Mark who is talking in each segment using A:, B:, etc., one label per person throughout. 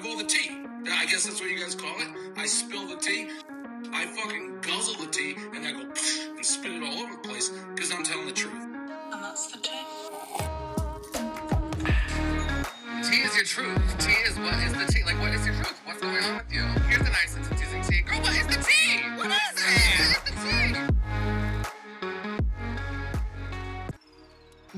A: have all the tea. I guess that's what you guys call it. I spill the tea. I fucking guzzle the tea and I go and spit it all over the place because I'm telling the truth.
B: And that's the tea.
C: Tea is your truth. Tea is what is the tea? Like, what is your truth? What's going on with you? Here's the nice and teasing tea. Girl, what is the tea? What is it? What is the tea?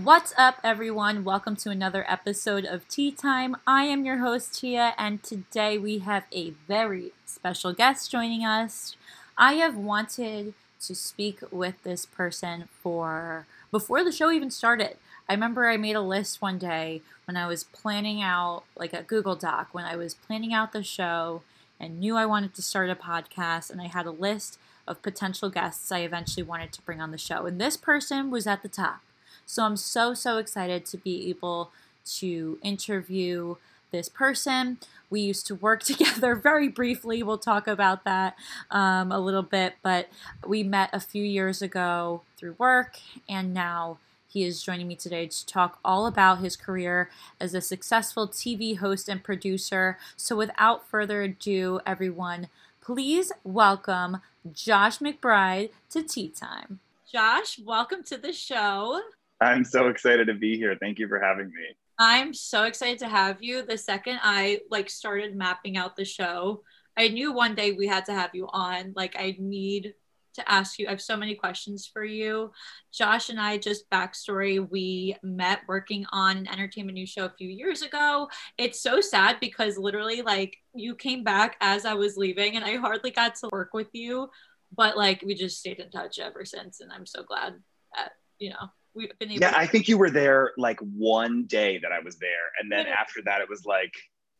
D: What's up, everyone? Welcome to another episode of Tea Time. I am your host, Tia, and today we have a very special guest joining us. I have wanted to speak with this person for before the show even started. I remember I made a list one day when I was planning out, like a Google Doc, when I was planning out the show and knew I wanted to start a podcast, and I had a list of potential guests I eventually wanted to bring on the show. And this person was at the top. So I'm so, so excited to be able to interview this person. We used to work together very briefly. We'll talk about that um, a little bit, but we met a few years ago through work, and now he is joining me today to talk all about his career as a successful TV host and producer. So without further ado, everyone, please welcome Josh McBride to Tea Time. Josh, welcome to the show.
E: I'm so excited to be here. Thank you for having me.
D: I'm so excited to have you. The second I like started mapping out the show, I knew one day we had to have you on. Like I need to ask you. I have so many questions for you. Josh and I just backstory. We met working on an entertainment news show a few years ago. It's so sad because literally like you came back as I was leaving and I hardly got to work with you, but like we just stayed in touch ever since and I'm so glad that, you know, we've been able
E: Yeah, I think you were there like one day that I was there. And then
D: Yeah.
E: after that, it was like,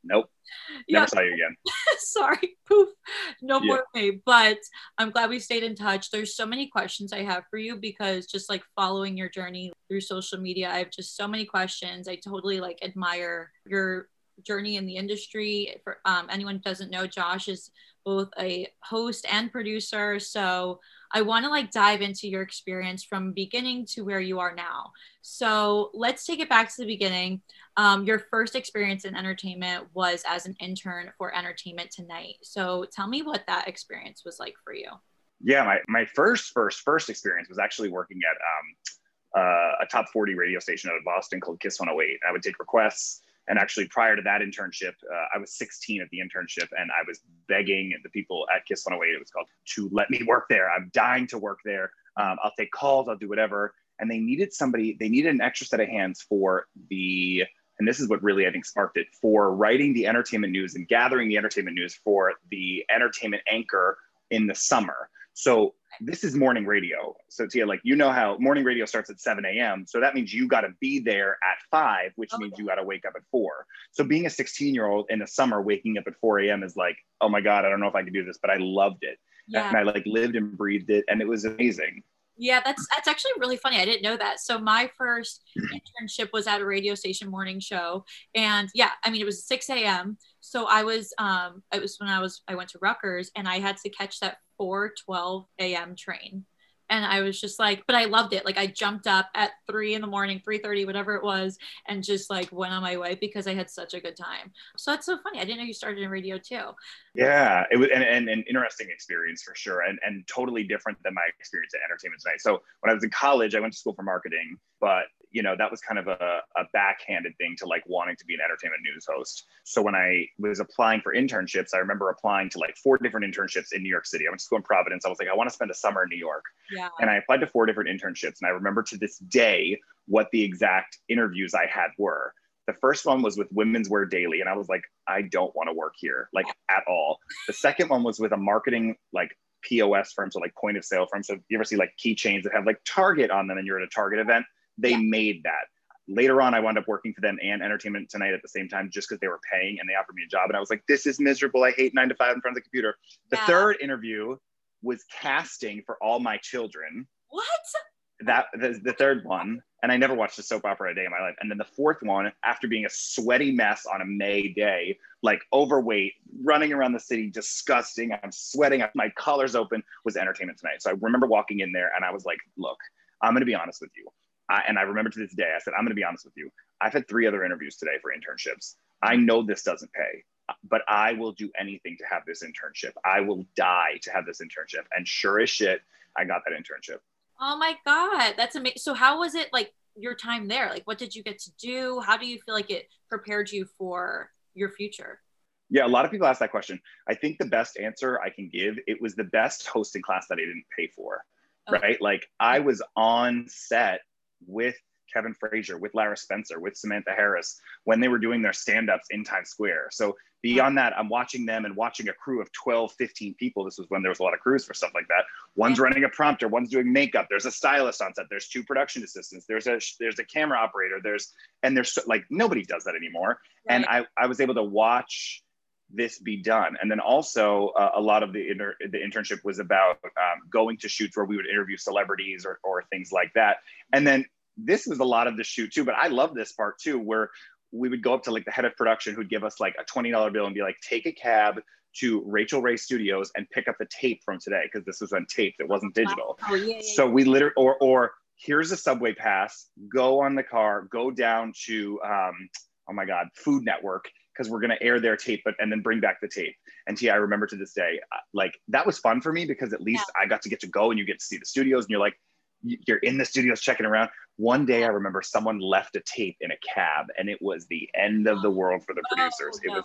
E: nope,
D: Yeah.
E: never saw you again.
D: sorry poof no
E: Yeah.
D: more me but i'm glad we stayed in touch there's so many questions i have for you because just like following your journey through social media i have just so many questions i totally like admire your journey in the industry for um, anyone doesn't know josh is both a host and producer so i want to like dive into your experience from beginning to where you are now so let's take it back to the beginning um, your first experience in entertainment was as an intern for Entertainment Tonight. So tell me what that experience was like for you.
E: Yeah, my, my first, first, first experience was actually working at um, uh, a top 40 radio station out of Boston called Kiss 108. I would take requests. And actually, prior to that internship, uh, I was 16 at the internship, and I was begging the people at Kiss 108, it was called, to let me work there. I'm dying to work there. Um, I'll take calls, I'll do whatever. And they needed somebody, they needed an extra set of hands for the, and this is what really I think sparked it, for writing the entertainment news and gathering the entertainment news for the entertainment anchor in the summer. So this is morning radio. So Tia, like you know how morning radio starts at 7 a.m. So that means you got to be there at five, which means you got to wake up at four. So being a 16 year old in the summer, waking up at 4 a.m. is like, oh my God, I don't know if I can do this, but I loved it.
D: Yeah.
E: And I like lived and breathed it. And it was amazing.
D: Yeah, that's that's actually really funny. I didn't know that. So my first internship was at a radio station morning show, and yeah, I mean it was 6 a.m. So I was um it was when I was I went to Rutgers, and I had to catch that 4:12 a.m. train, and I was just like, but I loved it. Like I jumped up at three in the morning, 3:30, whatever it was, and just like went on my way because I had such a good time. So that's so funny. I didn't know you started in radio too.
E: Yeah, it was and, and an interesting experience for sure, and and totally different than my experience at Entertainment Tonight. So when I was in college, I went to school for marketing, but you know that was kind of a, a backhanded thing to like wanting to be an entertainment news host. So when I was applying for internships, I remember applying to like four different internships in New York City. I went to school in Providence. I was like, I want to spend a summer in New York,
D: Yeah.
E: and I applied to four different internships. And I remember to this day what the exact interviews I had were. The first one was with Women's Wear Daily, and I was like, I don't want to work here, like at all. The second one was with a marketing like POS firm, so like point of sale firm. So you ever see like keychains that have like Target on them, and you're at a Target event? They
D: Yeah.
E: made that. Later on, I wound up working for them and Entertainment Tonight at the same time, just because they were paying and they offered me a job, and I was like, this is miserable. I hate nine to five in front of the computer. The
D: Yeah.
E: third interview was casting for All My Children
D: What?
E: that the, the third one and i never watched a soap opera a day in my life and then the fourth one after being a sweaty mess on a may day like overweight running around the city disgusting i'm sweating my collar's open was entertainment tonight so i remember walking in there and i was like look i'm going to be honest with you I, and i remember to this day i said i'm going to be honest with you i've had three other interviews today for internships i know this doesn't pay but I will do anything to have this internship. I will die to have this internship. And sure as shit, I got that internship.
D: Oh my God. That's amazing. So, how was it like your time there? Like, what did you get to do? How do you feel like it prepared you for your future?
E: Yeah, a lot of people ask that question. I think the best answer I can give, it was the best hosting class that I didn't pay for. Okay. Right? Like I was on set with Kevin Frazier, with Lara Spencer, with Samantha Harris when they were doing their stand-ups in Times Square. So beyond that, I'm watching them and watching a crew of 12, 15 people. This was when there was a lot of crews for stuff like that. One's running a prompter, one's doing makeup. There's a stylist on set. There's two production assistants. There's a there's a camera operator. There's and there's like nobody does that anymore. Right. And I I was able to watch this be done. And then also uh, a lot of the inter- the internship was about um, going to shoots where we would interview celebrities or, or things like that. And then this was a lot of the shoot too, but I love this part too, where we would go up to like the head of production who'd give us like a $20 bill and be like, take a cab to Rachael Ray Studios and pick up the tape from today because this was on tape, it wasn't digital. Oh, yeah, yeah, so we literally, or, or here's a subway pass, go on the car, go down to, um, oh my God, Food Network because we're going to air their tape, but and then bring back the tape. And T, I remember to this day, uh, like that was fun for me because at least yeah. I got to get to go and you get to see the studios and you're like, you're in the studios checking around. One day I remember someone left a tape in a cab and it was the end of the world for the oh, producers. Oh, no. It was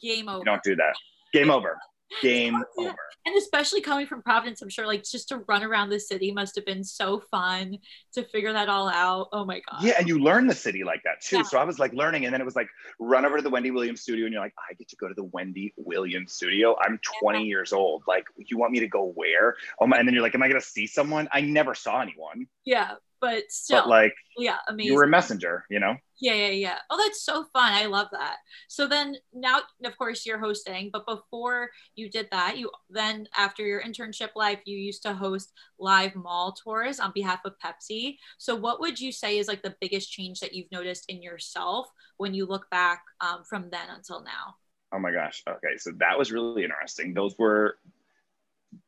D: game over.
E: Don't do that. Game over. Game over.
D: And especially coming from Providence, I'm sure like just to run around the city must have been so fun to figure that all out. Oh my God.
E: Yeah. And you learn the city like that too. Yeah. So I was like learning. And then it was like run over to the Wendy Williams studio and you're like, I get to go to the Wendy Williams studio. I'm 20 yeah. years old. Like, you want me to go where? Oh my. And then you're like, am I going to see someone? I never saw anyone.
D: Yeah but still
E: but like
D: yeah amazing
E: you were a messenger you know?
D: Yeah yeah yeah. Oh that's so fun. I love that. So then now of course you're hosting but before you did that you then after your internship life you used to host live mall tours on behalf of pepsi. So what would you say is like the biggest change that you've noticed in yourself when you look back um, from then until now?
E: Oh my gosh. Okay so that was really interesting. Those were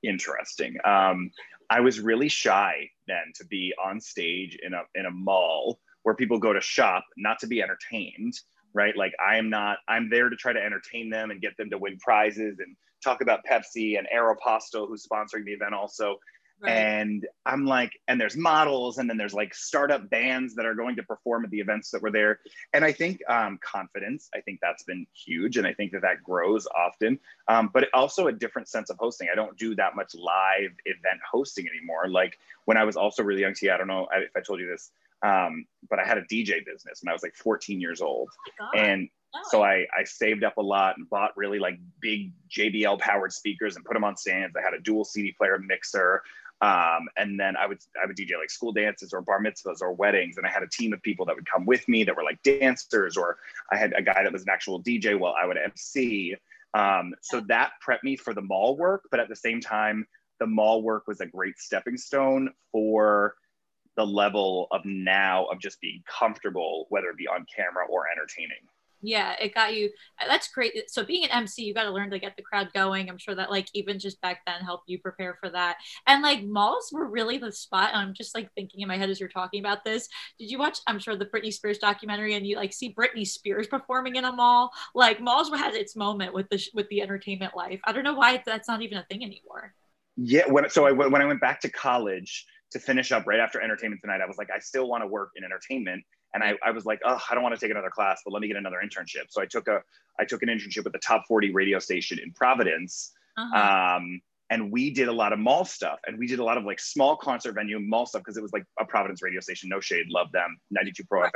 E: interesting. Um, I was really shy then to be on stage in a in a mall where people go to shop, not to be entertained, right? Like I am not. I'm there to try to entertain them and get them to win prizes and talk about Pepsi and Aeropostale, who's sponsoring the event also. Right. And I'm like, and there's models, and then there's like startup bands that are going to perform at the events that were there. And I think um, confidence, I think that's been huge. And I think that that grows often. Um, but also a different sense of hosting. I don't do that much live event hosting anymore. Like when I was also really young, see, I don't know if I told you this, um, but I had a DJ business when I was like 14 years old. Oh and Oh. So I, I saved up a lot and bought really like big JBL powered speakers and put them on stands. I had a dual CD player mixer. Um, and then I would I would DJ like school dances or bar mitzvahs or weddings, and I had a team of people that would come with me that were like dancers, or I had a guy that was an actual DJ while I would MC. Um, so that prepped me for the mall work, but at the same time, the mall work was a great stepping stone for the level of now of just being comfortable, whether it be on camera or entertaining
D: yeah it got you uh, that's great uh, so being an mc you got to learn to get the crowd going i'm sure that like even just back then helped you prepare for that and like malls were really the spot i'm just like thinking in my head as you're talking about this did you watch i'm sure the britney spears documentary and you like see britney spears performing in a mall like malls had its moment with the with the entertainment life i don't know why that's not even a thing anymore.
E: Yeah when so I, when i went back to college to finish up right after entertainment tonight i was like i still want to work in entertainment and I, I was like, oh, I don't want to take another class, but let me get another internship. So I took a I took an internship with the top 40 radio station in Providence. Uh-huh. Um, and we did a lot of mall stuff and we did a lot of like small concert venue mall stuff because it was like a Providence radio station, no shade, love them, 92 Pro right.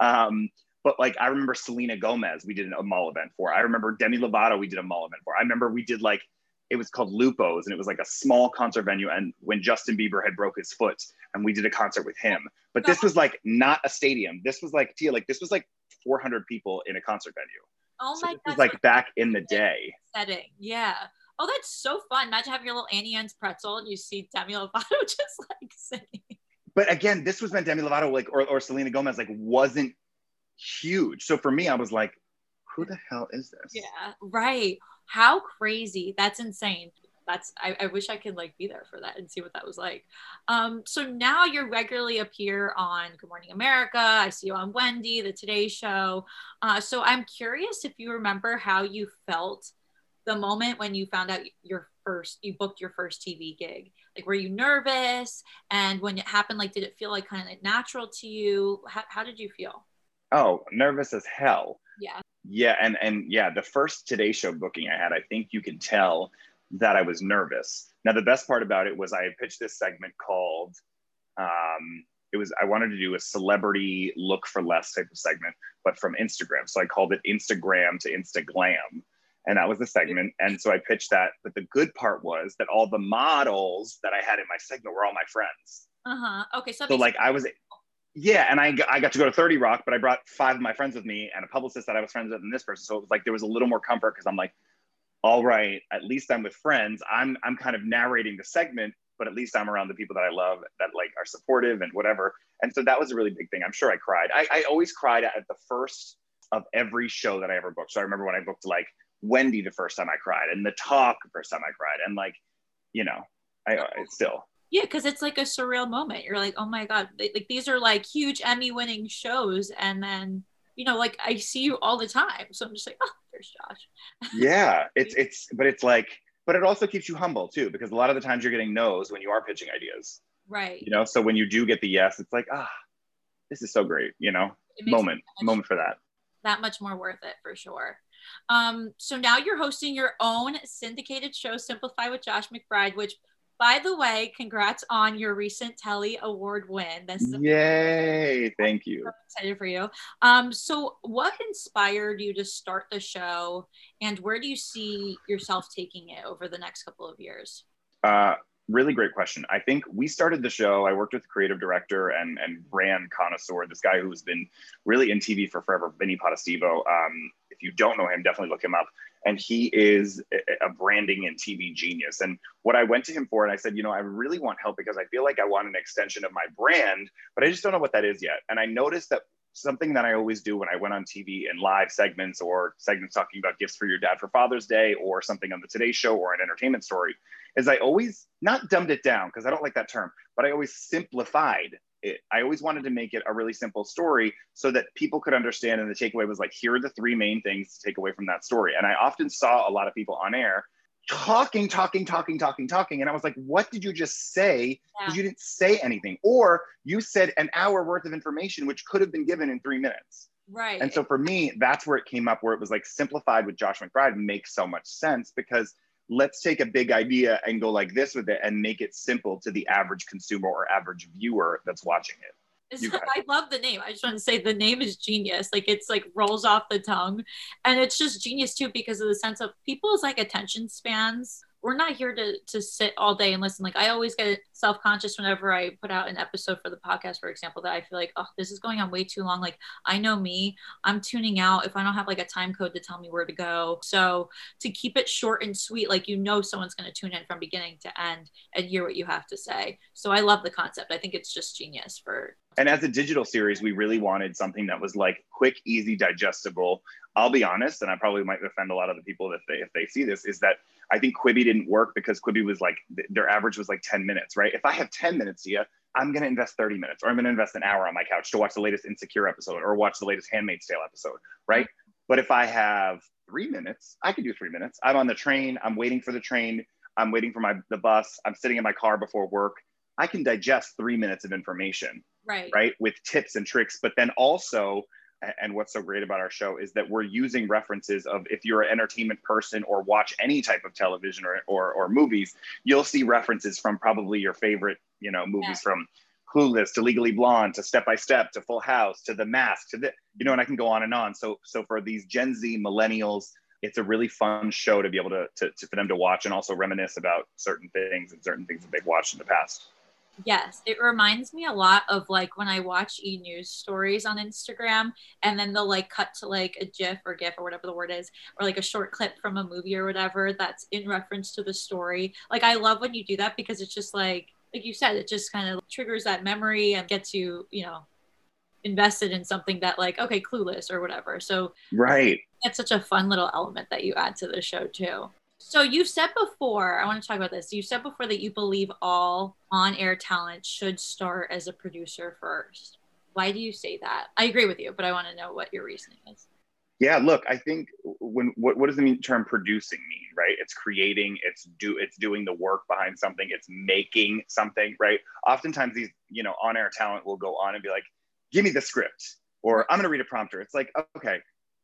E: FM. Um, but like I remember Selena Gomez, we did a mall event for. I remember Demi Lovato, we did a mall event for. I remember we did like it was called Lupo's and it was like a small concert venue. And when Justin Bieber had broke his foot and we did a concert with him, but this oh. was like not a stadium. This was like Tia, like this was like 400 people in a concert venue.
D: Oh my
E: so god! was like back in the day.
D: Setting, yeah. Oh, that's so fun. Imagine having your little Auntie Anne's pretzel and you see Demi Lovato just like singing.
E: But again, this was when Demi Lovato like or, or Selena Gomez like wasn't huge. So for me, I was like, who the hell is this?
D: Yeah, right. How crazy. That's insane. that's I, I wish I could like be there for that and see what that was like. Um, so now you regularly appear on Good Morning America. I see you on Wendy, the Today Show. Uh, so I'm curious if you remember how you felt the moment when you found out your first you booked your first TV gig. Like, were you nervous? And when it happened, like, did it feel like kind of natural to you? How, how did you feel?
E: Oh, nervous as hell.
D: Yeah.
E: And and yeah, the first Today Show booking I had, I think you can tell that I was nervous. Now, the best part about it was I had pitched this segment called, um, it was, I wanted to do a celebrity look for less type of segment, but from Instagram. So I called it Instagram to Instaglam. And that was the segment. And so I pitched that. But the good part was that all the models that I had in my segment were all my friends.
D: Uh huh. Okay. So,
E: So, like, I was, yeah. And I, I got to go to 30 Rock, but I brought five of my friends with me and a publicist that I was friends with and this person. So it was like, there was a little more comfort because I'm like, all right, at least I'm with friends. I'm I'm kind of narrating the segment, but at least I'm around the people that I love that like are supportive and whatever. And so that was a really big thing. I'm sure I cried. I, I always cried at the first of every show that I ever booked. So I remember when I booked like Wendy the first time I cried, and the talk the first time I cried, and like, you know, I, I still.
D: Yeah, because it's like a surreal moment. You're like, oh my god, like these are like huge Emmy-winning shows, and then you know, like I see you all the time, so I'm just like, oh, there's Josh.
E: Yeah, it's it's but it's like but it also keeps you humble too because a lot of the times you're getting no's when you are pitching ideas.
D: Right.
E: You know, so when you do get the yes, it's like, ah, this is so great, you know. Moment, moment for that.
D: That much more worth it for sure. Um, so now you're hosting your own syndicated show, Simplify with Josh McBride, which, by the way, congrats on your recent Telly Award win. This is
E: Yay, thank you.
D: I'm excited for you. Um, so what inspired you to start the show and where do you see yourself taking it over the next couple of years?
E: Uh, really great question. I think we started the show. I worked with the creative director and and brand connoisseur, this guy who's been really in TV for forever, Vinny Potestivo. Um, if you don't know him, definitely look him up. And he is a- branding and TV genius. And what I went to him for, and I said, you know, I really want help because I feel like I want an extension of my brand, but I just don't know what that is yet. And I noticed that something that I always do when I went on TV in live segments or segments talking about gifts for your dad for Father's Day or something on the Today Show or an entertainment story is I always not dumbed it down because I don't like that term, but I always simplified it. I always wanted to make it a really simple story so that people could understand. And the takeaway was like, here are the three main things to take away from that story. And I often saw a lot of people on air talking, talking, talking, talking, talking. And I was like, what did you just say?
D: Yeah.
E: Because you didn't say anything. Or you said an hour worth of information, which could have been given in three minutes.
D: Right.
E: And so for me, that's where it came up, where it was like simplified with Josh McBride makes so much sense because let's take a big idea and go like this with it and make it simple to the average consumer or average viewer that's watching it.
D: So I love the name. I just want to say the name is genius. Like it's like rolls off the tongue. And it's just genius too because of the sense of people's like attention spans. We're not here to to sit all day and listen. Like I always get self-conscious whenever I put out an episode for the podcast, for example, that I feel like, oh, this is going on way too long. Like I know me, I'm tuning out if I don't have like a time code to tell me where to go. So to keep it short and sweet, like you know someone's gonna tune in from beginning to end and hear what you have to say. So I love the concept. I think it's just genius for
E: And as a digital series, we really wanted something that was like quick, easy, digestible. I'll be honest, and I probably might offend a lot of the people if they if they see this, is that I think Quibi didn't work because Quibi was like th- their average was like 10 minutes, right? If I have 10 minutes here, I'm gonna invest 30 minutes, or I'm gonna invest an hour on my couch to watch the latest Insecure episode or watch the latest Handmaid's Tale episode, right? But if I have three minutes, I can do three minutes. I'm on the train, I'm waiting for the train, I'm waiting for my the bus, I'm sitting in my car before work. I can digest three minutes of information
D: right.
E: right with tips and tricks but then also and what's so great about our show is that we're using references of if you're an entertainment person or watch any type of television or, or, or movies you'll see references from probably your favorite you know movies
D: Yeah.
E: from clueless to legally blonde to step by step to full house to the mask to the you know and i can go on and on so so for these gen z millennials it's a really fun show to be able to, to, to for them to watch and also reminisce about certain things and certain things that they've watched in the past
D: Yes, it reminds me a lot of like when I watch e news stories on Instagram and then they'll like cut to like a GIF or GIF or whatever the word is, or like a short clip from a movie or whatever that's in reference to the story. Like, I love when you do that because it's just like, like you said, it just kind of triggers that memory and gets you, you know, invested in something that like, okay, clueless or whatever. So
E: right
D: it's such a fun little element that you add to the show too. So you said before, I want to talk about this. You said before that you believe all on-air talent should start as a producer first. Why do you say that? I agree with you, but I want to know what your reasoning is.
E: Yeah, look, I think when what, what does the term producing mean, right? It's creating, it's do it's doing the work behind something, it's making something, right? Oftentimes these, you know, on-air talent will go on and be like, give me the script, or I'm gonna read a prompter. It's like, okay,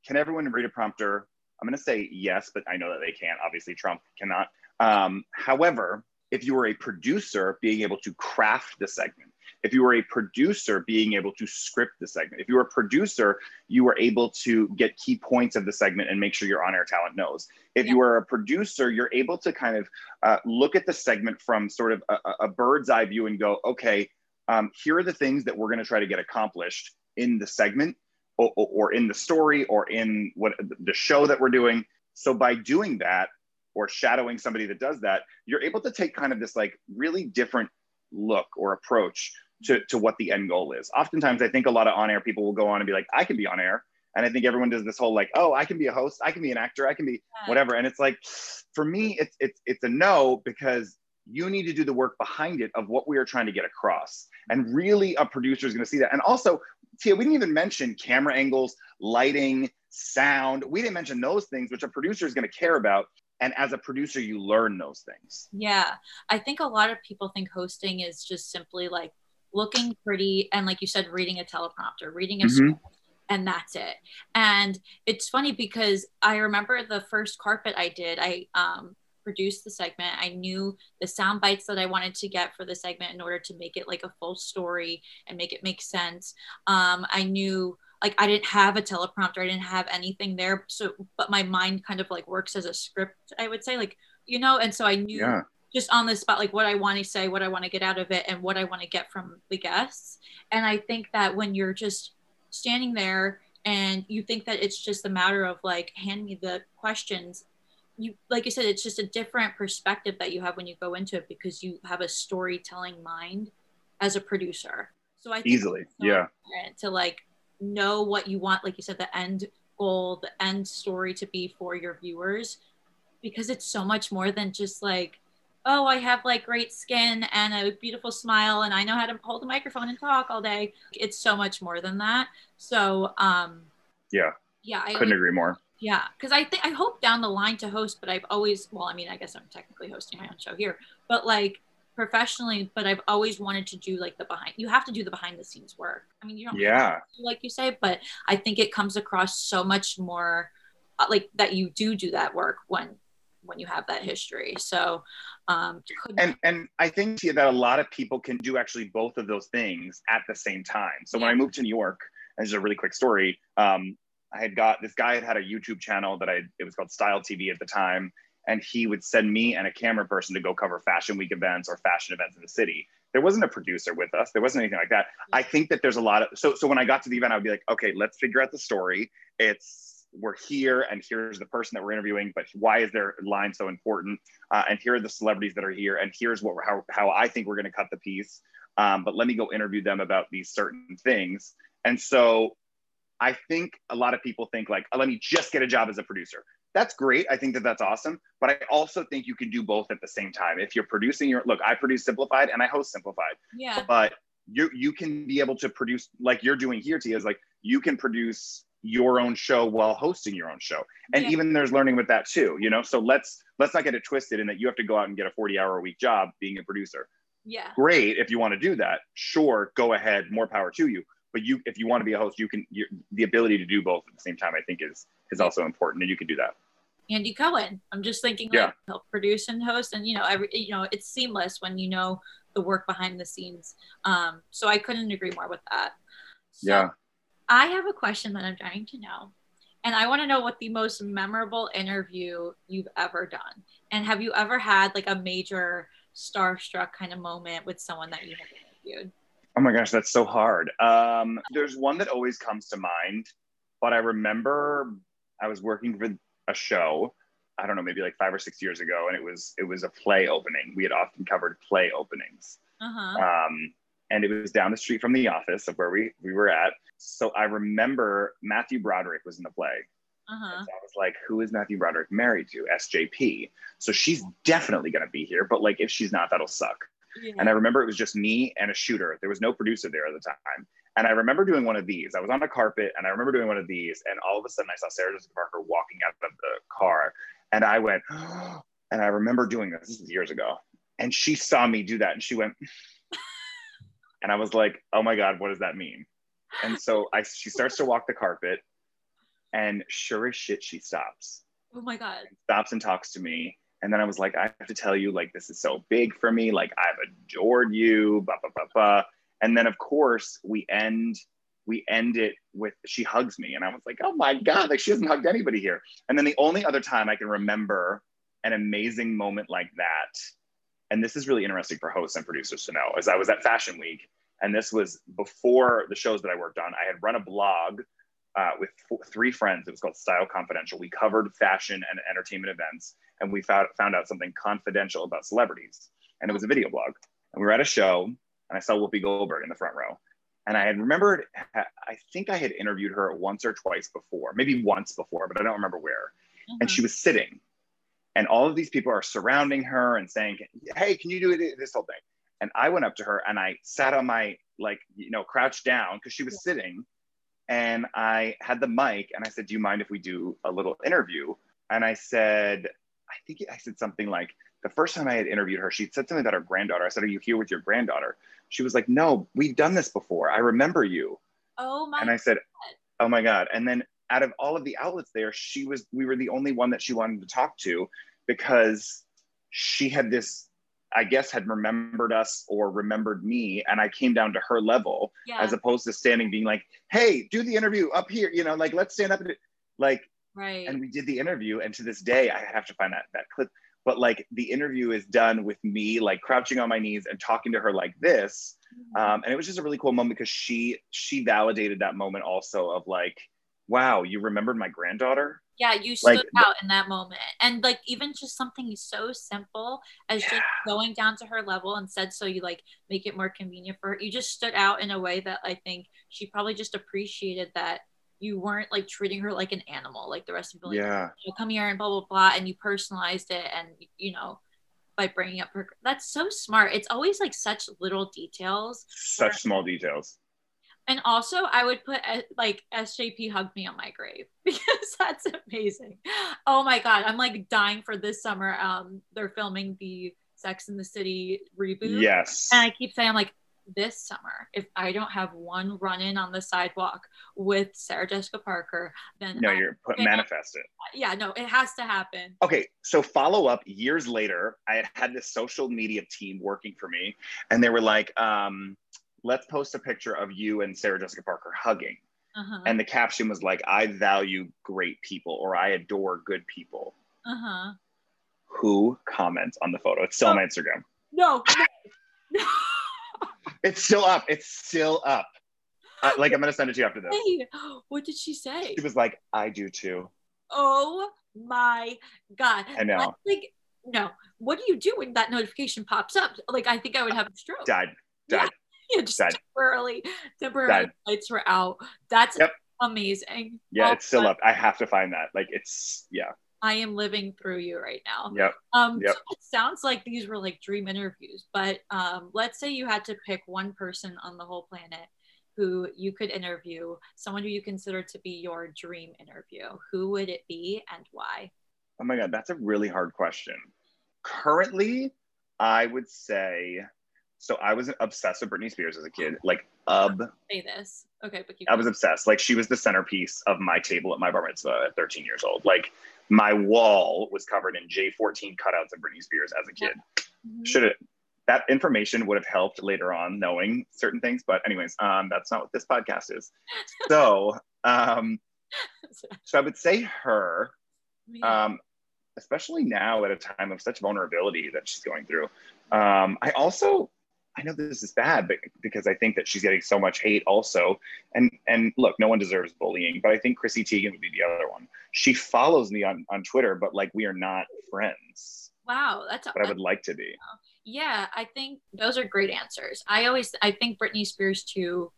E: can everyone read a prompter? I'm going to say yes, but I know that they can't. Obviously, Trump cannot. Um, however, if you were a producer, being able to craft the segment, if you were a producer, being able to script the segment, if you were a producer, you were able to get key points of the segment and make sure your on air talent knows. If yeah. you are a producer, you're able to kind of uh, look at the segment from sort of a, a bird's eye view and go, okay, um, here are the things that we're going to try to get accomplished in the segment or, or in the story or in what the show that we're doing. So by doing that or shadowing somebody that does that, you're able to take kind of this like really different look or approach to, to what the end goal is. Oftentimes, I think a lot of on air people will go on and be like, I can be on air. And I think everyone does this whole like, oh, I can be a host, I can be an actor, I can be whatever. And it's like, for me, it's it's it's a no because you need to do the work behind it of what we are trying to get across. And really, a producer is going to see that. And also, Tia, we didn't even mention camera angles, lighting, sound. We didn't mention those things, which a producer is going to care about. And as a producer, you learn those things.
D: Yeah. I think a lot of people think hosting is just simply like looking pretty and, like you said, reading a teleprompter, reading a mm-hmm. script, and that's it. And it's funny because I remember the first carpet I did, I um, produce the segment. I knew the sound bites that I wanted to get for the segment in order to make it like a full story and make it make sense. Um, I knew like I didn't have a teleprompter, I didn't have anything there. So, but my mind kind of like works as a script, I would say, like, you know, and so I knew yeah. just on the spot, like what I want to say, what I want to get out of it, and what I want to get from the guests. And I think that when you're just standing there and you think that it's just a matter of like hand me the questions you like you said it's just a different perspective that you have when you go into it because you have a storytelling mind as a producer. So i think
E: easily so yeah.
D: to like know what you want like you said the end goal the end story to be for your viewers because it's so much more than just like oh i have like great skin and a beautiful smile and i know how to hold a microphone and talk all day. It's so much more than that. So um
E: yeah.
D: yeah i
E: couldn't agree more
D: yeah, because I think I hope down the line to host, but I've always well, I mean, I guess I'm technically hosting my own show here, but like professionally, but I've always wanted to do like the behind. You have to do the behind the scenes work. I mean, you don't
E: yeah,
D: to, like you say, but I think it comes across so much more uh, like that you do do that work when when you have that history. So, um,
E: and and I think that a lot of people can do actually both of those things at the same time. So yeah. when I moved to New York, and this is a really quick story. Um, I had got this guy had had a YouTube channel that I it was called Style TV at the time, and he would send me and a camera person to go cover fashion week events or fashion events in the city. There wasn't a producer with us. There wasn't anything like that. I think that there's a lot of so so when I got to the event, I would be like, okay, let's figure out the story. It's we're here and here's the person that we're interviewing, but why is their line so important? Uh, and here are the celebrities that are here, and here's what how how I think we're going to cut the piece. Um, but let me go interview them about these certain things. And so I think a lot of people think like, oh, let me just get a job as a producer. That's great. I think that that's awesome. But I also think you can do both at the same time. If you're producing your look, I produce Simplified and I host Simplified.
D: Yeah.
E: But you you can be able to produce like you're doing here, Tia, is like you can produce your own show while hosting your own show. And yeah. even there's learning with that too, you know. So let's let's not get it twisted in that you have to go out and get a 40 hour a week job being a producer.
D: Yeah.
E: Great if you want to do that. Sure, go ahead, more power to you but you if you want to be a host you can the ability to do both at the same time i think is is also important and you can do that.
D: Andy cohen i'm just thinking like yeah. help produce and host and you know every you know it's seamless when you know the work behind the scenes. Um so i couldn't agree more with that.
E: So yeah.
D: I have a question that i'm trying to know and i want to know what the most memorable interview you've ever done. And have you ever had like a major starstruck kind of moment with someone that you have interviewed
E: Oh my gosh, that's so hard. Um, there's one that always comes to mind, but I remember I was working for a show. I don't know, maybe like five or six years ago, and it was it was a play opening. We had often covered play openings,
D: uh-huh.
E: um, and it was down the street from the office of where we we were at. So I remember Matthew Broderick was in the play,
D: Uh-huh.
E: So I was like, who is Matthew Broderick married to? SJP. So she's definitely going to be here. But like, if she's not, that'll suck.
D: Yeah.
E: And I remember it was just me and a shooter. There was no producer there at the time. And I remember doing one of these. I was on a carpet and I remember doing one of these. And all of a sudden I saw Sarah Jessica Parker walking out of the car. And I went, and I remember doing this. This is years ago. And she saw me do that and she went, and I was like, oh my God, what does that mean? And so I she starts to walk the carpet. And sure as shit, she stops
D: oh my god.
E: stops and talks to me. And then I was like, I have to tell you, like, this is so big for me. Like, I've adored you, blah, blah, blah, blah. And then, of course, we end, we end it with she hugs me. And I was like, oh my God, like, she hasn't hugged anybody here. And then the only other time I can remember an amazing moment like that, and this is really interesting for hosts and producers to know, is I was at Fashion Week. And this was before the shows that I worked on. I had run a blog uh, with four, three friends. It was called Style Confidential. We covered fashion and entertainment events, and we found found out something confidential about celebrities. And it was a video blog. And we were at a show, and I saw Whoopi Goldberg in the front row. And I had remembered, I think I had interviewed her once or twice before, maybe once before, but I don't remember where. And she was sitting, and all of these people are surrounding her and saying, "Hey, can you do? This whole thing. And I went up to her and I sat on my like you know crouched down because she was sitting and I had the mic and I said, Do you mind if we do a little interview? And I said, I think I said something like, the first time I had interviewed her, she said something about her granddaughter. I said, Are you here with your granddaughter? She was like, No, we've done this before. I remember you.
D: Oh my god.
E: And I said, Oh my God. And then out of all of the outlets there, she was, we were the only one that she wanted to talk to because she had this, I guess, had remembered us or remembered me. And I came down to her level
D: yeah.
E: as opposed to standing being like, hey, do the interview up here, you know, like let's stand up and like
D: right.
E: and we did the interview and to this day I have to find that that clip. But like the interview is done with me like crouching on my knees and talking to her like this. Um, and it was just a really cool moment because she she validated that moment also of like, wow, you remembered my granddaughter?
D: yeah, you stood
E: like,
D: out in that moment. And like even just something so simple as just going down to her level and said so you like make it more convenient for her. You just stood out in a way that I think she probably just appreciated that you weren't like treating her like an animal like the rest of the like,
E: Yeah.
D: "Oh, come here and blah blah blah and you personalized it and you know by bringing up her that's so smart it's always like such little details
E: Such small details.
D: And also i would put uh, like sjp hugged me on my grave because that's amazing oh my god i'm like dying for this summer um they're filming the sex in the city reboot
E: Yes.
D: and i keep saying i'm like this summer if i don't have one run-in on the sidewalk with sarah jessica parker then
E: No,
D: I-
E: you're put manifest it.
D: yeah no it has to happen
E: Okay, so follow up years later, I had had this social media team working for me, and they were like, um, let's post a picture of you and Sarah Jessica Parker hugging.
D: uh-huh
E: And the caption was like, I value great people or I adore good people.
D: uh-huh
E: Who comments on the photo? It's still on my Instagram.
D: no no
E: It's still up. It's still up. Uh, like, I'm going to send it to you after this.
D: Hey, what did she say?
E: She was like, I do too.
D: Oh my god!
E: I know.
D: That's Like, no. What do you do when that notification pops up? Like, I think I would have a stroke.
E: Died. Died.
D: Yeah, just
E: Died.
D: temporarily, temporarily
E: Died.
D: lights were out. That's
E: Yep.
D: amazing.
E: Yeah,
D: Oh
E: it's still up. I have to find that. Like, it's, yeah.
D: I am living through you right now.
E: Yep.
D: Um,
E: Yep.
D: so it sounds like these were like dream interviews, but um, let's say you had to pick one person on the whole planet who you could interview, someone who you consider to be your dream interview. Who would it be and why?
E: Oh my God, that's a really hard question. Currently, I would say, so I was obsessed with Britney Spears as a kid, like ob.
D: Say this, okay, but keep
E: I was obsessed. Like she was the centerpiece of my table at my bar mitzvah at 13 years old. Like my wall was covered in J14 cutouts of Britney Spears as a kid.
D: Mhm.
E: Should it? That information would have helped later on knowing certain things, but anyways, um, that's not what this podcast is. So, um, so I would say her. Um, especially now at a time of such vulnerability that she's going through. Um, I also, I know this is bad, but because I think that she's getting so much hate also. And and look, no one deserves bullying, but I think Chrissy Teigen would be the other one. She follows me on, on Twitter, but like we are not friends.
D: wow, that's
E: But I would like to be.
D: yeah. I think those are great answers. I always I think Britney Spears too,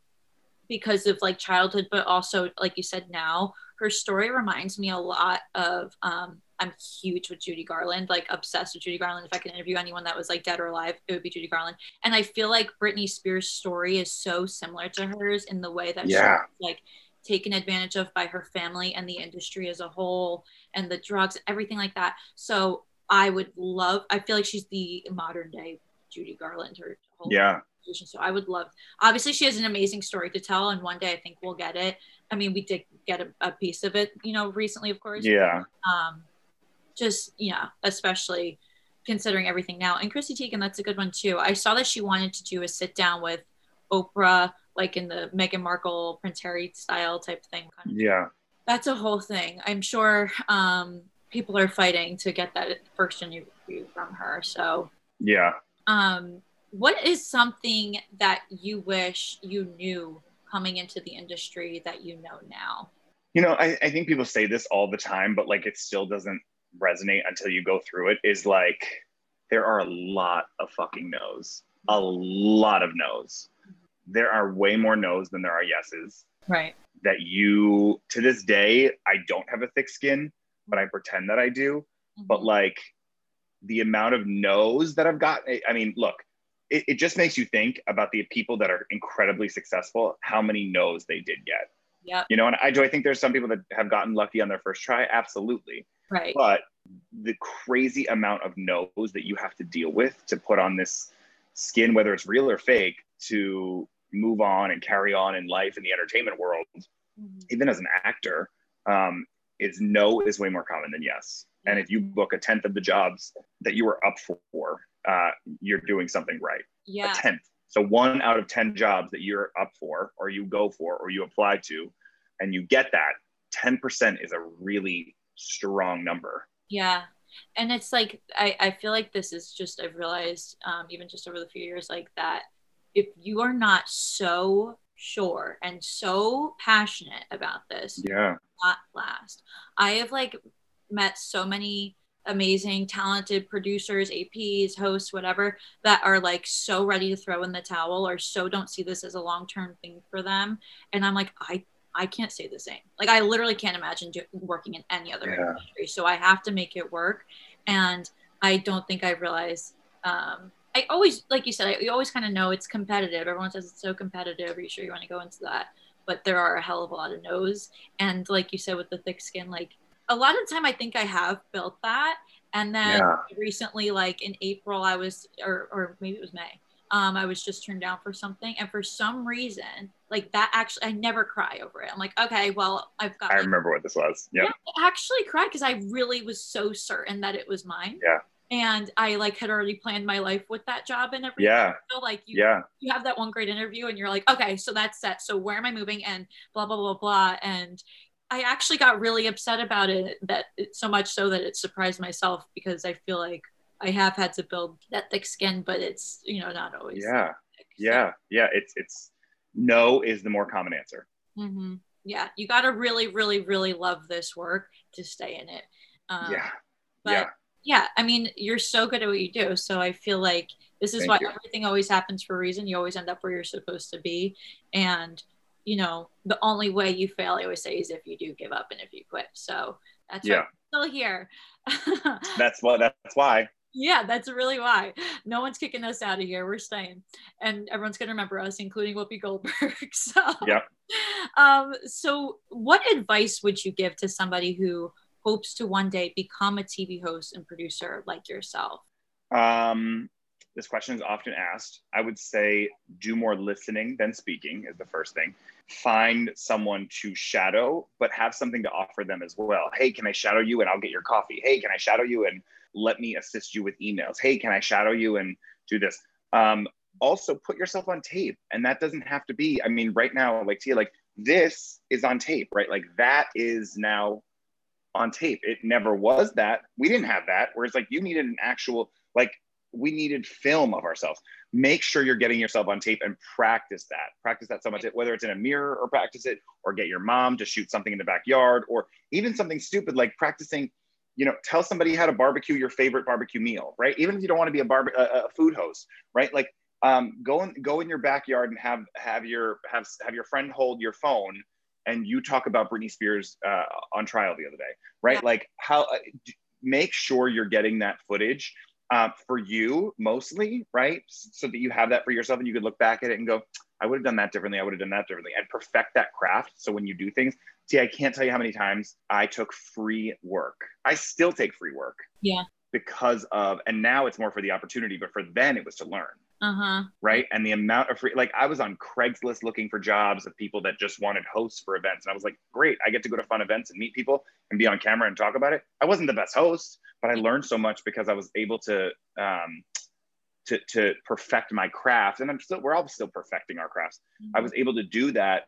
D: because of like childhood, but also like you said now, her story reminds me a lot of um, I'm huge with Judy Garland, like obsessed with Judy Garland. If I could interview anyone that was like dead or alive, it would be Judy Garland. And I feel like Britney Spears' story is so similar to hers in the way that
E: Yeah.
D: she's like taken advantage of by her family and the industry as a whole and the drugs, everything like that. So I would love, I feel like she's the modern day Judy Garland, her whole
E: Yeah.
D: So I would love, obviously, she has an amazing story to tell. And one day I think we'll get it. I mean, we did get a, a piece of it, you know, recently, of course
E: Yeah.
D: um, just yeah, especially considering everything now. And Chrissy Teigen, that's a good one too. I saw that she wanted to do a sit down with Oprah, like in the Meghan Markle, Prince Harry style type thing. Kind of.
E: Yeah.
D: That's a whole thing. I'm sure um, people are fighting to get that first interview from her. So,
E: Yeah.
D: um, what is something that you wish you knew coming into the industry that you know now?
E: You know, I, I think people say this all the time, but like it still doesn't resonate until you go through it. Is like there are a lot of fucking no's, a lot of no's. There are way more no's than there are yeses.
D: Right.
E: That you, to this day, I don't have a thick skin, but I pretend that I do. Mm-hmm. But like the amount of no's that I've got, I- I mean, look, it, it just makes you think about the people that are incredibly successful, how many no's they did get.
D: Yeah.
E: You know, and I do I think there's some people that have gotten lucky on their first try? Absolutely.
D: Right.
E: But the crazy amount of no's that you have to deal with to put on this skin, whether it's real or fake, to move on and carry on in life in the entertainment world,
D: Mhm.
E: even as an actor, um, is no is way more common than yes. And if you book a tenth of the jobs that you were up for, uh, you're doing something right.
D: Yeah.
E: A tenth. So one out of 10 jobs that you're up for, or you go for, or you apply to, and you get that, 10% is a really strong number.
D: Yeah. And it's like, I, I feel like this is just, I've realized, um, even just over the few years, like that if you are not so sure and so passionate about this,
E: Yeah.
D: not last. I have like met so many amazing, talented producers, APs, hosts, whatever, that are like so ready to throw in the towel or so don't see this as a long term thing for them. And I'm like, I I can't say the same. Like I literally can't imagine do, working in any other
E: Yeah.
D: industry. So I have to make it work. And I don't think I realized. Um, I always, like you said, I, you always kind of know it's competitive. Everyone says it's so competitive. Are you sure you want to go into that? But there are a hell of a lot of no's. And like you said, with the thick skin, like a lot of the time, I think I have built that. And then
E: Yeah.
D: recently, like in April, I was, or, or maybe it was May, um, I was just turned down for something. And for some reason, like that actually, I never cry over it. I'm like, okay, well, I've got
E: I
D: like,
E: remember what this was. Yep.
D: yeah, I actually cried because I really was so certain that it was mine.
E: Yeah.
D: And I like had already planned my life with that job and everything.
E: Yeah.
D: So like you,
E: Yeah.
D: you have that one great interview and you're like, okay, so that's set. So where am I moving? And blah blah blah blah. And I actually got really upset about it. That so much so that it surprised myself because I feel like I have had to build that thick skin, but it's you know not always.
E: Yeah.
D: thick.
E: Yeah. Yeah. It's, it's, no is the more common answer.
D: hmm Yeah, you got to really, really, really love this work to stay in it. Um,
E: yeah.
D: but
E: yeah.
D: yeah, I mean, you're so good at what you do. So I feel like this is
E: Thank
D: why
E: you.
D: everything always happens for a reason. You always end up where you're supposed to be. And, you know, the only way you fail, I always say, is if you do give up and if you quit. So that's why
E: Yeah.
D: I'm still here.
E: That's what, that's why.
D: Yeah, that's really why. No one's kicking us out of here. We're staying. And everyone's going to remember us, including Whoopi Goldberg. so,
E: Yep.
D: um, so what advice would you give to somebody who hopes to one day become a TV host and producer like yourself?
E: Um, this question is often asked. I would say do more listening than speaking is the first thing. Find someone to shadow, but have something to offer them as well. Hey, can I shadow you and I'll get your coffee? Hey, can I shadow you and let me assist you with emails? Hey, can I shadow you and do this? Um, also, put yourself on tape, and that doesn't have to be. I mean, right now, like Tia, like this is on tape, right? Like that is now on tape. It never was that. We didn't have that. Whereas like you needed an actual like we needed film of ourselves. Make sure you're getting yourself on tape and practice that. Practice that so much, whether it's in a mirror or practice it, or get your mom to shoot something in the backyard, or even something stupid like practicing. You know, tell somebody how to barbecue your favorite barbecue meal, right? Even if you don't want to be a barbe- a, a food host, right? Like, um, go in go in your backyard and have have your have have your friend hold your phone and you talk about Britney Spears uh, on trial the other day, right? Yeah. Like how uh, make sure you're getting that footage uh, for you mostly, right? So that you have that for yourself and you could look back at it and go, I would have done that differently. I would have done that differently and perfect that craft. So when you do things, see, I can't tell you how many times I took free work. I still take free work.
D: Yeah.
E: Because of, and now it's more for the opportunity, but for then it was to learn.
D: Uh-huh.
E: Right. And the amount of free, like I was on Craigslist looking for jobs of people that just wanted hosts for events. And I was like, great, I get to go to fun events and meet people and be on camera and talk about it. I wasn't the best host, but I learned so much because I was able to, um, to, to perfect my craft. And I'm still, we're all still perfecting our crafts. Mm-hmm. I was able to do that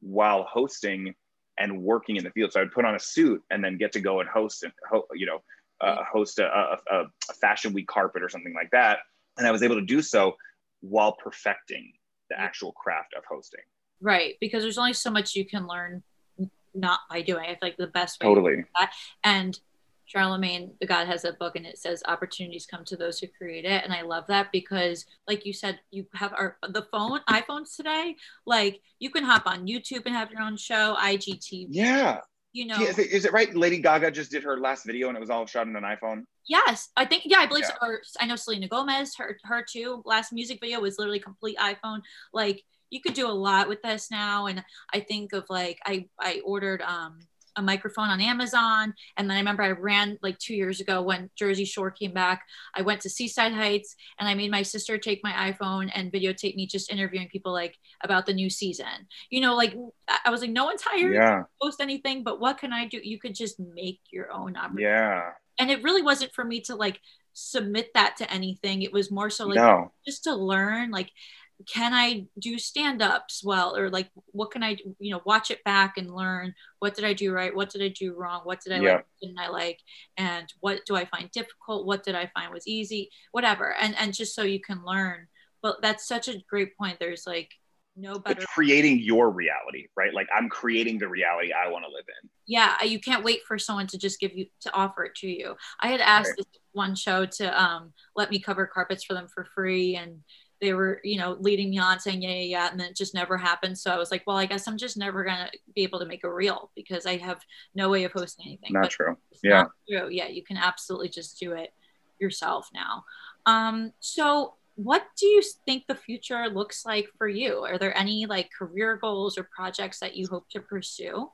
E: while hosting and working in the field. So I'd put on a suit and then get to go and host and, ho- you know, uh, host a, a, a fashion week carpet or something like that and I was able to do so while perfecting the actual craft of hosting.
D: Right, because there's only so much you can learn not by doing. I feel like the best way
E: totally.
D: To and Charlamagne tha God has a book and it says opportunities come to those who create it. And I love that because like you said, you have our the phone, iPhones today, like you can hop on YouTube and have your own show, IGTV.
E: Yeah
D: you know
E: yeah, is, it, is, it right? Lady gaga just did her last video and it was all shot on an iphone?
D: Yes i think yeah i believe yeah. so or i know selena gomez her her too. Last music video was literally complete iphone. Like you could do a lot with this now. And i think of like i i ordered um a microphone on Amazon. And then I remember I ran like two years ago when Jersey Shore came back. I went to Seaside Heights and I made my sister take my iPhone and videotape me just interviewing people like about the new season. You know, like I was like, no one's hired
E: yeah. to
D: post anything, but what can I do? You could just make your own opportunity.
E: Yeah.
D: And it really wasn't for me to like submit that to anything. It was more so like
E: no.
D: just to learn like can I do stand ups well? Or like, what can I, you know, watch it back and learn what did I do right? What did I do wrong? What did I yeah. like? Didn't I like? And what do I find difficult? What did I find was easy? Whatever. And, and just so you can learn. But that's such a great point. There's like no better.
E: It's creating your reality, right? Like I'm creating the reality I want to live in.
D: Yeah. You can't wait for someone to just give you, to offer it to you. I had asked right. this one show to um, let me cover carpets for them for free. And, they were, you know, leading me on saying, yeah, yeah, yeah. And then it just never happened. So I was like, well, I guess I'm just never going to be able to make a reel because I have no way of hosting anything.
E: Not but true. Yeah. Not
D: true. Yeah. You can absolutely just do it yourself now. Um, so what do you think the future looks like for you? Are there any like career goals or projects that you hope to pursue?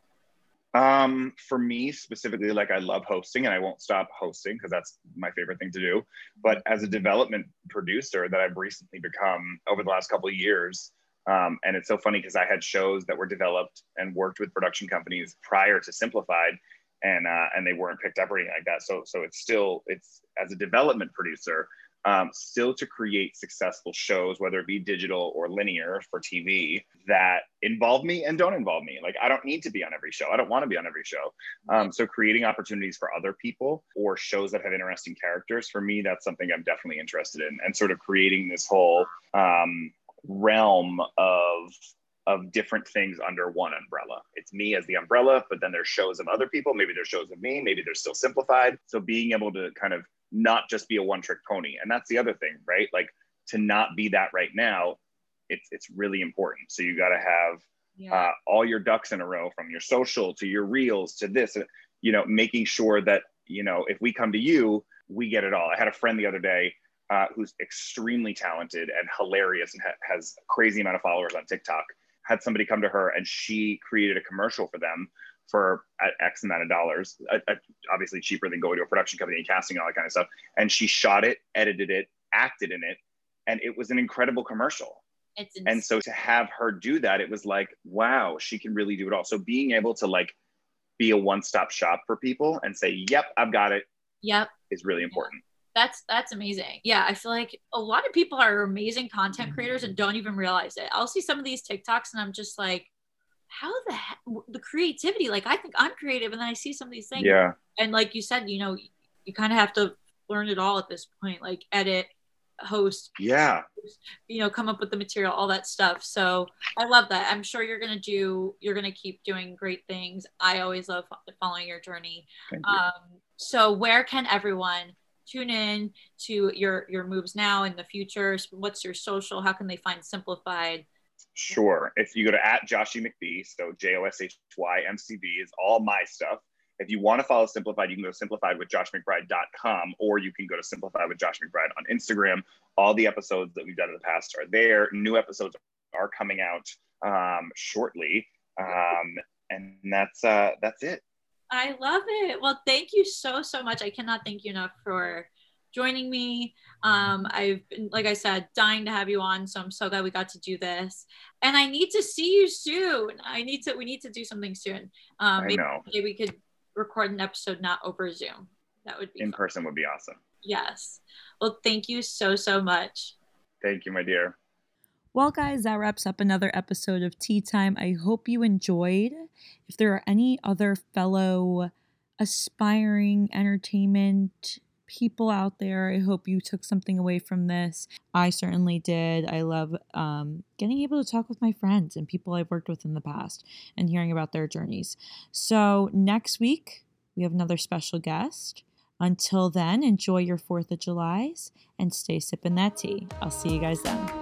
E: Um, for me specifically, like I love hosting and I won't stop hosting because that's my favorite thing to do. But as a development producer that I've recently become over the last couple of years, um, and it's so funny because I had shows that were developed and worked with production companies prior to Simplified, and uh, and they weren't picked up or anything like that. So so it's still it's as a development producer, um, still to create successful shows, whether it be digital or linear for TV, that involve me and don't involve me. Like, I don't need to be on every show. I don't want to be on every show. Um, so, creating opportunities for other people or shows that have interesting characters, for me, that's something I'm definitely interested in. And sort of creating this whole um, realm of of different things under one umbrella. It's me as the umbrella, but then there's shows of other people. Maybe there's shows of me. Maybe they're still simplified. So being able to kind of not just be a one trick pony. And that's the other thing, right? Like to not be that right now, it's it's really important. So you got to have yeah. uh, all your ducks in a row from your social to your reels to this, you know, making sure that, you know, if we come to you, we get it all. I had a friend the other day uh, who's extremely talented and hilarious and ha- has a crazy amount of followers on TikTok. Had somebody come to her and she created a commercial for them for X amount of dollars, obviously cheaper than going to a production company and casting and all that kind of stuff. And she shot it, edited it, acted in it, and it was an incredible commercial. and so to have her do that, it was like, wow, she can really do it all. So being able to like be a one-stop shop for people and say, "Yep, I've got it,"
D: yep,
E: is really important.
D: That's that's amazing. Yeah, I feel like a lot of people are amazing content mm-hmm. creators and don't even realize it. I'll see some of these TikToks and I'm just like, how the the creativity like i think i'm creative and then i see some of these things
E: yeah.
D: and like you said you know you kind of have to learn it all at this point like edit host
E: yeah.
D: you know come up with the material all that stuff. So i love that. I'm sure you're gonna do you're gonna keep doing great things. I always love following your journey. Um, so where can everyone tune in to your your moves now in the future? What's your social? How can they find simplified
E: Sure. If you go to at Joshy McBee, so J O S H Y M C B is all my stuff. If you want to follow Simplified, you can go to simplifiedwithjoshmcbride.com or you can go to Simplified with Josh McBride on Instagram. All the episodes that we've done in the past are there. New episodes are coming out um, shortly. Um, and that's uh, that's it.
D: I love it. Well, thank you so so much. I cannot thank you enough for joining me. Um, I've been, like I said, dying to have you on, so I'm so glad we got to do this. And I need to see you soon. I need to. We need to do something soon. Um,
E: I
D: maybe,
E: know.
D: maybe we could record an episode not over Zoom. That would be
E: In
D: fun.
E: person would be awesome.
D: Yes. Well, thank you so so much.
E: Thank you, my dear.
D: Well, guys, that wraps up another episode of Tea Time. I hope you enjoyed. If there are any other fellow aspiring entertainment people out there, I hope you took something away from this. I certainly did. I love um, getting able to talk with my friends and people I've worked with in the past and hearing about their journeys. So, next week, we have another special guest. Until then, enjoy your 4th of July's and stay sipping that tea. I'll see you guys then.